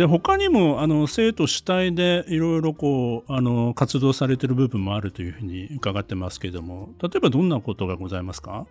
で他にもあの生徒主体でいろいろこうあの活動されてる部分もあるというふうに伺ってますけれども例えばどんなことがございますか？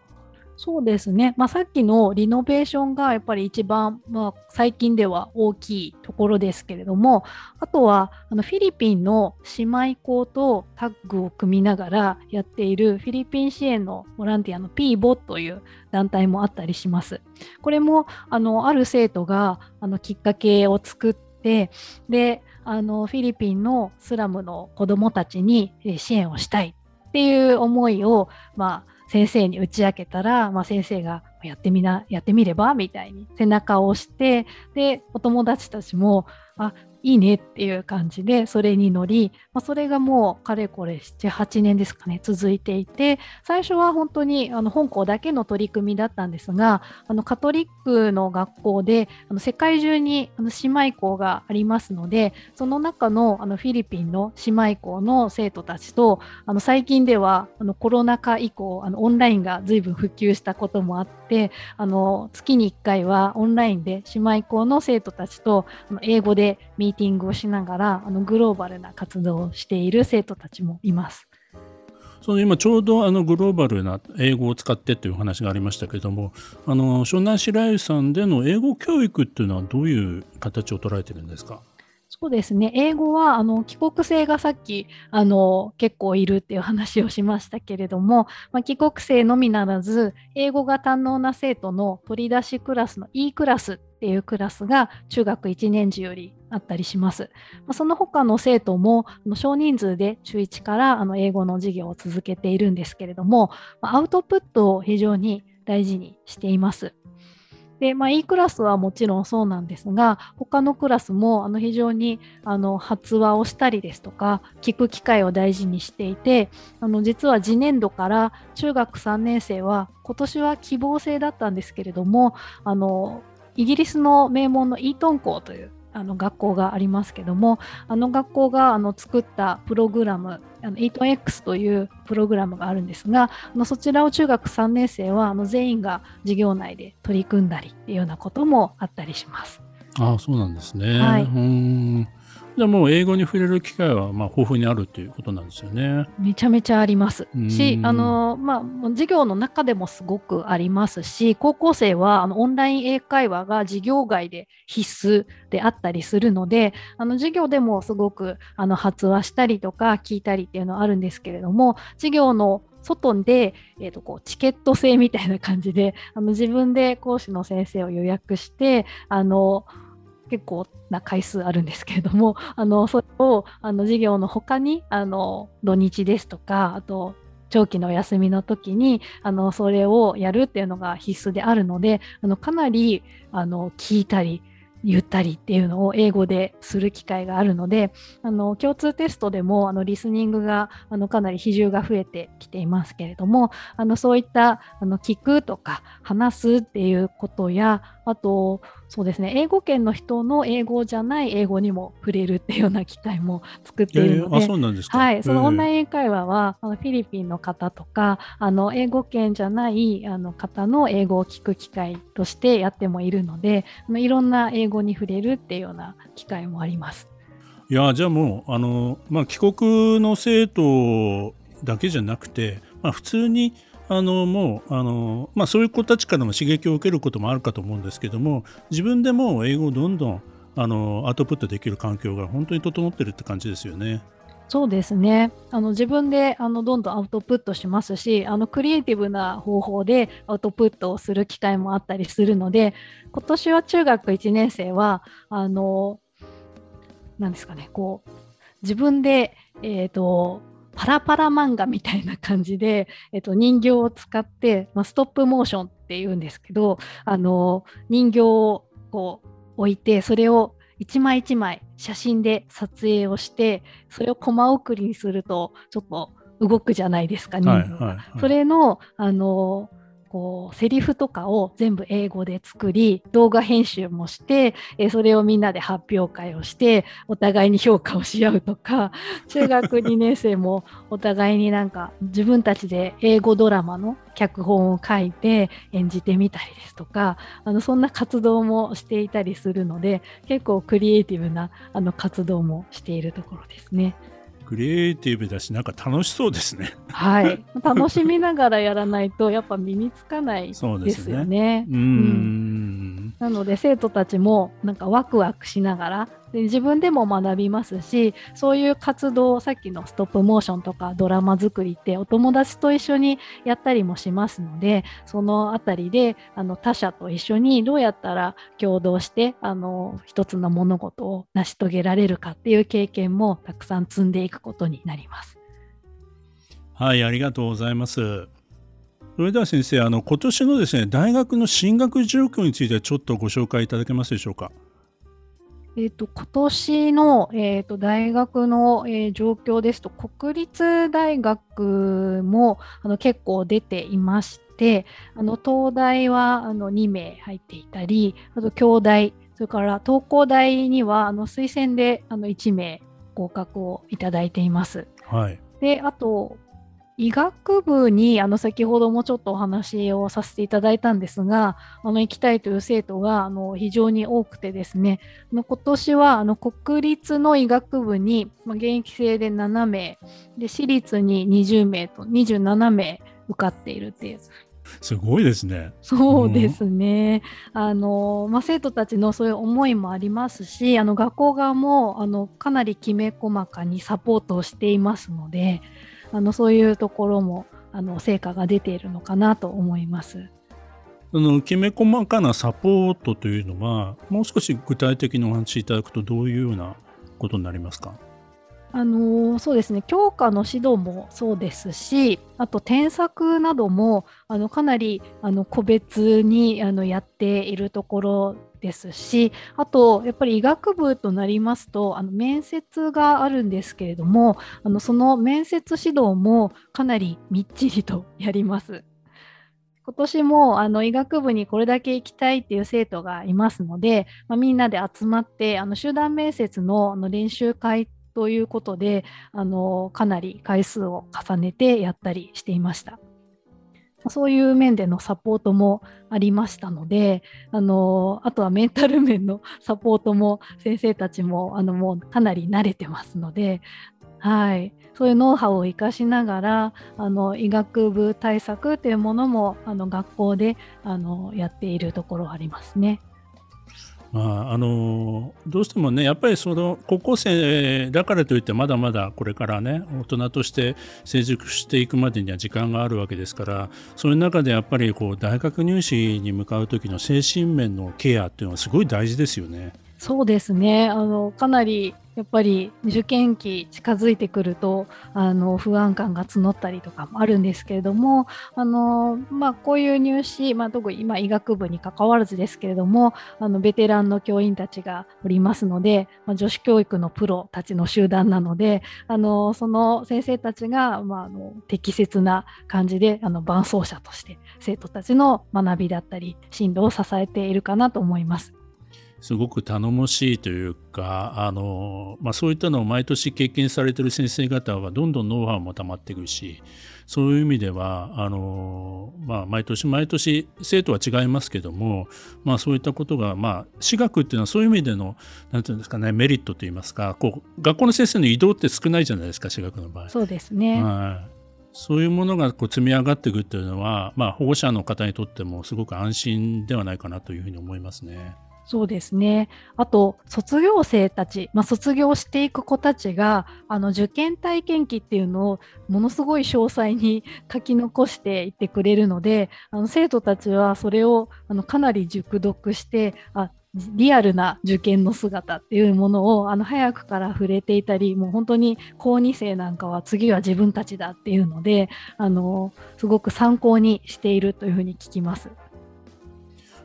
そうですね、まあ、さっきのリノベーションがやっぱり一番、まあ、最近では大きいところですけれどもあとはあのフィリピンの姉妹校とタッグを組みながらやっているフィリピン支援のボランティアの PBO という団体もあったりします。これもあのある生徒があのきっかけを作ってであのフィリピンのスラムの子どもたちに支援をしたいっていう思いを、まあ、先生に打ち明けたら、まあ、先生がやってみな、やってみればみたいに背中を押して、で、お友達たちも、あ、いいねっていう感じでそれに乗り、まあ、それがもうかれこれ78年ですかね続いていて最初は本当にあの本校だけの取り組みだったんですがあのカトリックの学校であの世界中にあの姉妹校がありますのでその中のあのフィリピンの姉妹校の生徒たちとあの最近ではあのコロナ禍以降あのオンラインが随分普及したこともあってあの月に1回はオンラインで姉妹校の生徒たちと英語でミーティングをしながらあのグローバルな活動をしている生徒たちもいます。その今ちょうどあのグローバルな英語を使ってという話がありましたけれどもあの湘南白湯さんでの英語教育っていうのはどういう形を捉えてるんですか？そうですね。英語は、あの、帰国生がさっき、あの、結構いるっていう話をしましたけれども、まあ、帰国生のみならず、英語が堪能な生徒の取り出しクラスの E クラスっていうクラスが中学1年時よりあったりします。まあ、その他の生徒も少人数で中1からあの英語の授業を続けているんですけれども、まあ、アウトプットを非常に大事にしています。で、まあ、E クラスはもちろんそうなんですが、他のクラスもあの非常にあの発話をしたりですとか、聞く機会を大事にしていて、あの実は次年度から中学3年生は、今年は希望制だったんですけれども、あのイギリスの名門のイートン校というあの学校がありますけどもあの学校があの作ったプログラムあの 8x というプログラムがあるんですがあのそちらを中学3年生はあの全員が授業内で取り組んだりっていうようなこともあったりします。ああそうなんですね。はい、うんじゃもう英語に触れる機会はまあ豊富にあるということなんですよね。めちゃめちゃありますし、あのまあ授業の中でもすごくありますし、高校生はあのオンライン英会話が授業外で必須であったりするので、あの授業でもすごくあの発話したりとか聞いたりっていうのはあるんですけれども、授業の外で、えーとこうチケット制みたいな感じであの自分で講師の先生を予約してあの結構な回数あるんですけれども、あのそれをあの授業の他にあの土日ですとか、あと長期の休みの時にあのそれをやるっていうのが必須であるので、あのかなりあの聞いたり言ったりっていうのを英語でする機会があるのであの共通テストでもあのリスニングがあのかなり比重が増えてきていますけれどもあのそういったあの聞くとか話すっていうことやあとそうですね。英語圏の人の英語じゃない英語にも触れるっていうような機会も作っているので、そうなんですか。はい、そのオンライン英会話はあのフィリピンの方とかあの英語圏じゃないあの方の英語を聞く機会としてやってもいるのでいろんな英語に触れるっていうような機会もあります。いやじゃあもうあの、まあ、帰国の生徒だけじゃなくて、まあ、普通にあのもうあの、まあ、そういう子たちからの刺激を受けることもあるかと思うんですけども自分でも英語をどんどんあのアウトプットできる環境が本当に整ってるって感じですよね。そうですねあの自分であのどんどんアウトプットしますしあのクリエイティブな方法でアウトプットをする機会もあったりするので今年は中学1年生はあのなんですかねこう自分で、えーとパラパラ漫画みたいな感じで、えっと、人形を使って、まあ、ストップモーションっていうんですけどあの人形をこう置いてそれを一枚一枚写真で撮影をしてそれをコマ送りにするとちょっと動くじゃないですか人数が、はいはいはい、それのあのこうセリフとかを全部英語で作り動画編集もして、えそれをみんなで発表会をしてお互いに評価をし合うとか 中学2年生もお互いになんか自分たちで英語ドラマの脚本を書いて演じてみたりですとかあのそんな活動もしていたりするので結構クリエイティブなあの活動もしているところですね。クリエイティブだしなんか楽しそうですね。はい、楽しみながらやらないとやっぱ身につかないですよね。う、ね、んなので生徒たちもなんかワクワクしながらで自分でも学びますしそういう活動さっきのストップモーションとかドラマ作りってお友達と一緒にやったりもしますのでそのあたりであの他者と一緒にどうやったら共同してあの一つの物事を成し遂げられるかっていう経験もたくさん積んでいくことになります。はいありがとうございます。それでは先生あの今年のですね大学の進学状況についてちょっとご紹介いただけますでしょうか？えーと、今年の、えーと、大学の、えー、状況ですと国立大学もあの結構出ていましてあの東大はあの2名入っていたりあと京大それから東工大にはあの推薦であの1名合格をいただいています。はい、であと医学部にあの先ほどもちょっとお話をさせていただいたんですがあの行きたいという生徒があの非常に多くてですねあの今年はあの国立の医学部に、まあ、現役生で7名で私立に20名と27名受かっているっていうすごいですね。そうですね。うん、あの、まあ、生徒たちのそういう思いもありますし、あの学校側もあのかなりきめ細かにサポートをしていますので、あのそういうところもあの成果が出ているのかなと思います。そのきめ細かなサポートというのはもう少し具体的にお話しいただくとどういうようなことになりますか？あのそうですね教科の指導もそうですしあと添削などもあのかなりあの個別にあのやっているところですしあとやっぱり医学部となりますとあの面接があるんですけれどもあのその面接指導もかなりみっちりとやります。今年もあの医学部にこれだけ行きたいっていう生徒がいますので、まあ、みんなで集まってあの集団面接のあの練習会ということであのかなり回数を重ねてやったりしていました。そういう面でのサポートもありましたので、あのあとはメンタル面のサポートも先生たちもあのもうかなり慣れてますので、はい、そういうノウハウを生かしながらあの医学部対策というものもあの学校であのやっているところありますね。まあ、あのどうしてもねやっぱりその高校生だからといってまだまだこれからね大人として成熟していくまでには時間があるわけですからそういう中でやっぱりこう大学入試に向かう時の精神面のケアっていうのはすごい大事ですよね。そうですねあのかなりやっぱり受験期近づいてくるとあの不安感が募ったりとかもあるんですけれどもあの、まあ、こういう入試、まあ、特に今医学部に関わらずですけれどもあのベテランの教員たちがおりますので、まあ、女子教育のプロたちの集団なのであのその先生たちが、まあ、あの適切な感じであの伴走者として生徒たちの学びだったり進路を支えているかなと思います。すごく頼もしいというかあの、まあ、そういったのを毎年経験されてる先生方はどんどんノウハウもたまっていくしそういう意味ではあの、まあ、毎年毎年生徒は違いますけども、まあ、そういったことが、まあ、私学っていうのはそういう意味でのなんていうんですかねメリットといいますかこう学校の先生の移動って少ないじゃないですか私学の場合。そうですね、はいそういうものがこう積み上がっていくっていうのは、まあ、保護者の方にとってもすごく安心ではないかなというふうに思いますね。そうですね。あと、卒業生たち、まあ、卒業していく子たちが、あの、受験体験記っていうのをものすごい詳細に書き残していってくれるので、あの生徒たちはそれをあのかなり熟読して、あ、リアルな受験の姿っていうものをあの早くから触れていたりもう本当に高2生なんかは次は自分たちだっていうのであのすごく参考にしているというふうに聞きます。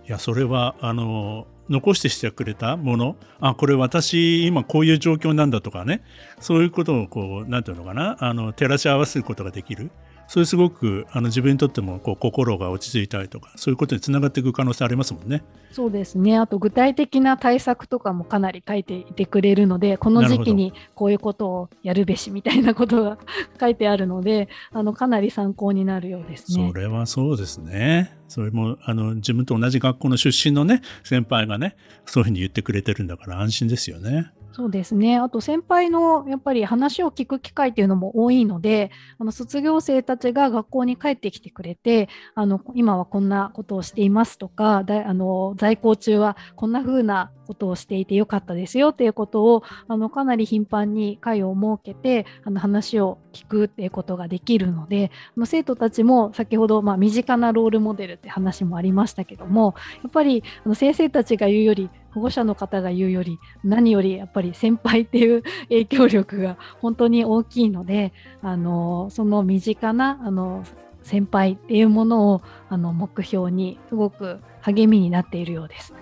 いやそれはあの残してしてくれたもの。あこれ私今こういう状況なんだとかね。そういうことをこう何て言うのかな。あの照らし合わせることができる。それすごくあの自分にとってもこう心が落ち着いたりとかそういうことにつながっていく可能性ありますもんね。そうですねあと具体的な対策とかもかなり書いていてくれるのでこの時期にこういうことをやるべしみたいなことが書いてあるので あのかなり参考になるようですね。それはそうですね。それもあの自分と同じ学校の出身のね先輩がねそういうふうに言ってくれてるんだから安心ですよね。そうですね。あと先輩のやっぱり話を聞く機会っていうのも多いので、あの卒業生たちが学校に帰ってきてくれて、あの今はこんなことをしていますとか、だあの在校中はこんな風なことをしていてよかったですよっていうことをあのかなり頻繁に会を設けてあの話を聞くっていうことができるのであの生徒たちも先ほど、まあ、身近なロールモデルって話もありましたけどもやっぱりあの先生たちが言うより保護者の方が言うより何よりやっぱり先輩っていう影響力が本当に大きいのであのその身近なあの先輩っていうものをあの目標にすごく励みになっているようです。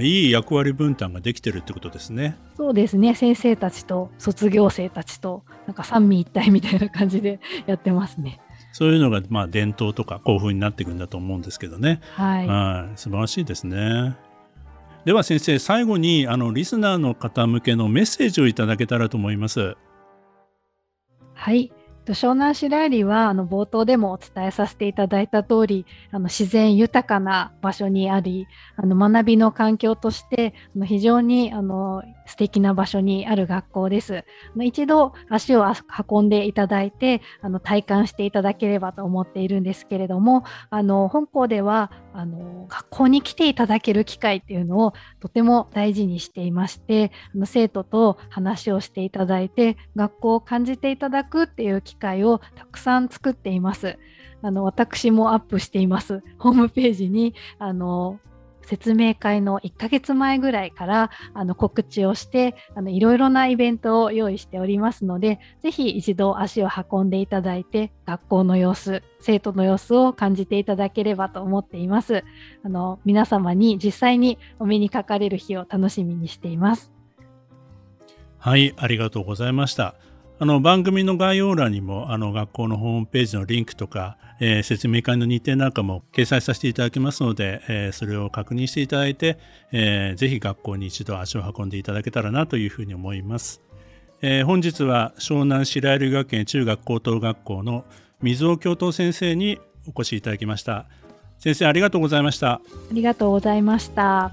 いい役割分担ができてるってことですね。そうですね。先生たちと卒業生たちとなんか三位一体みたいな感じで やってますね。そういうのがまあ伝統とか興奮になっていくんだと思うんですけどね。はい。はい、素晴らしいですね。では先生最後にあのリスナーの方向けのメッセージをいただけたらと思います。はい。湘南市ラリーはあの冒頭でもお伝えさせていただいた通りあの自然豊かな場所にありあの学びの環境としてあの非常にあの素敵な場所にある学校です。一度足を運んでいただいてあの体感していただければと思っているんですけれどもあの本校ではあの学校に来ていただける機会っていうのをとても大事にしていましてあの生徒と話をしていただいて学校を感じていただくっていう機会をたくさん作っています。あの私もアップしています。ホームページにあの説明会の1ヶ月前ぐらいからあの告知をしてあのいろいろなイベントを用意しておりますのでぜひ一度足を運んでいただいて学校の様子生徒の様子を感じていただければと思っています。あの皆様に実際にお目にかかれる日を楽しみにしています。はいありがとうございました。あの番組の概要欄にもあの学校のホームページのリンクとか、えー、説明会の日程なんかも掲載させていただきますので、えー、それを確認していただいて、えー、ぜひ学校に一度足を運んでいただけたらなというふうに思います。えー、本日は湘南白百合学園中学高等学校の水尾教頭先生にお越しいただきました。先生ありがとうございました。ありがとうございました。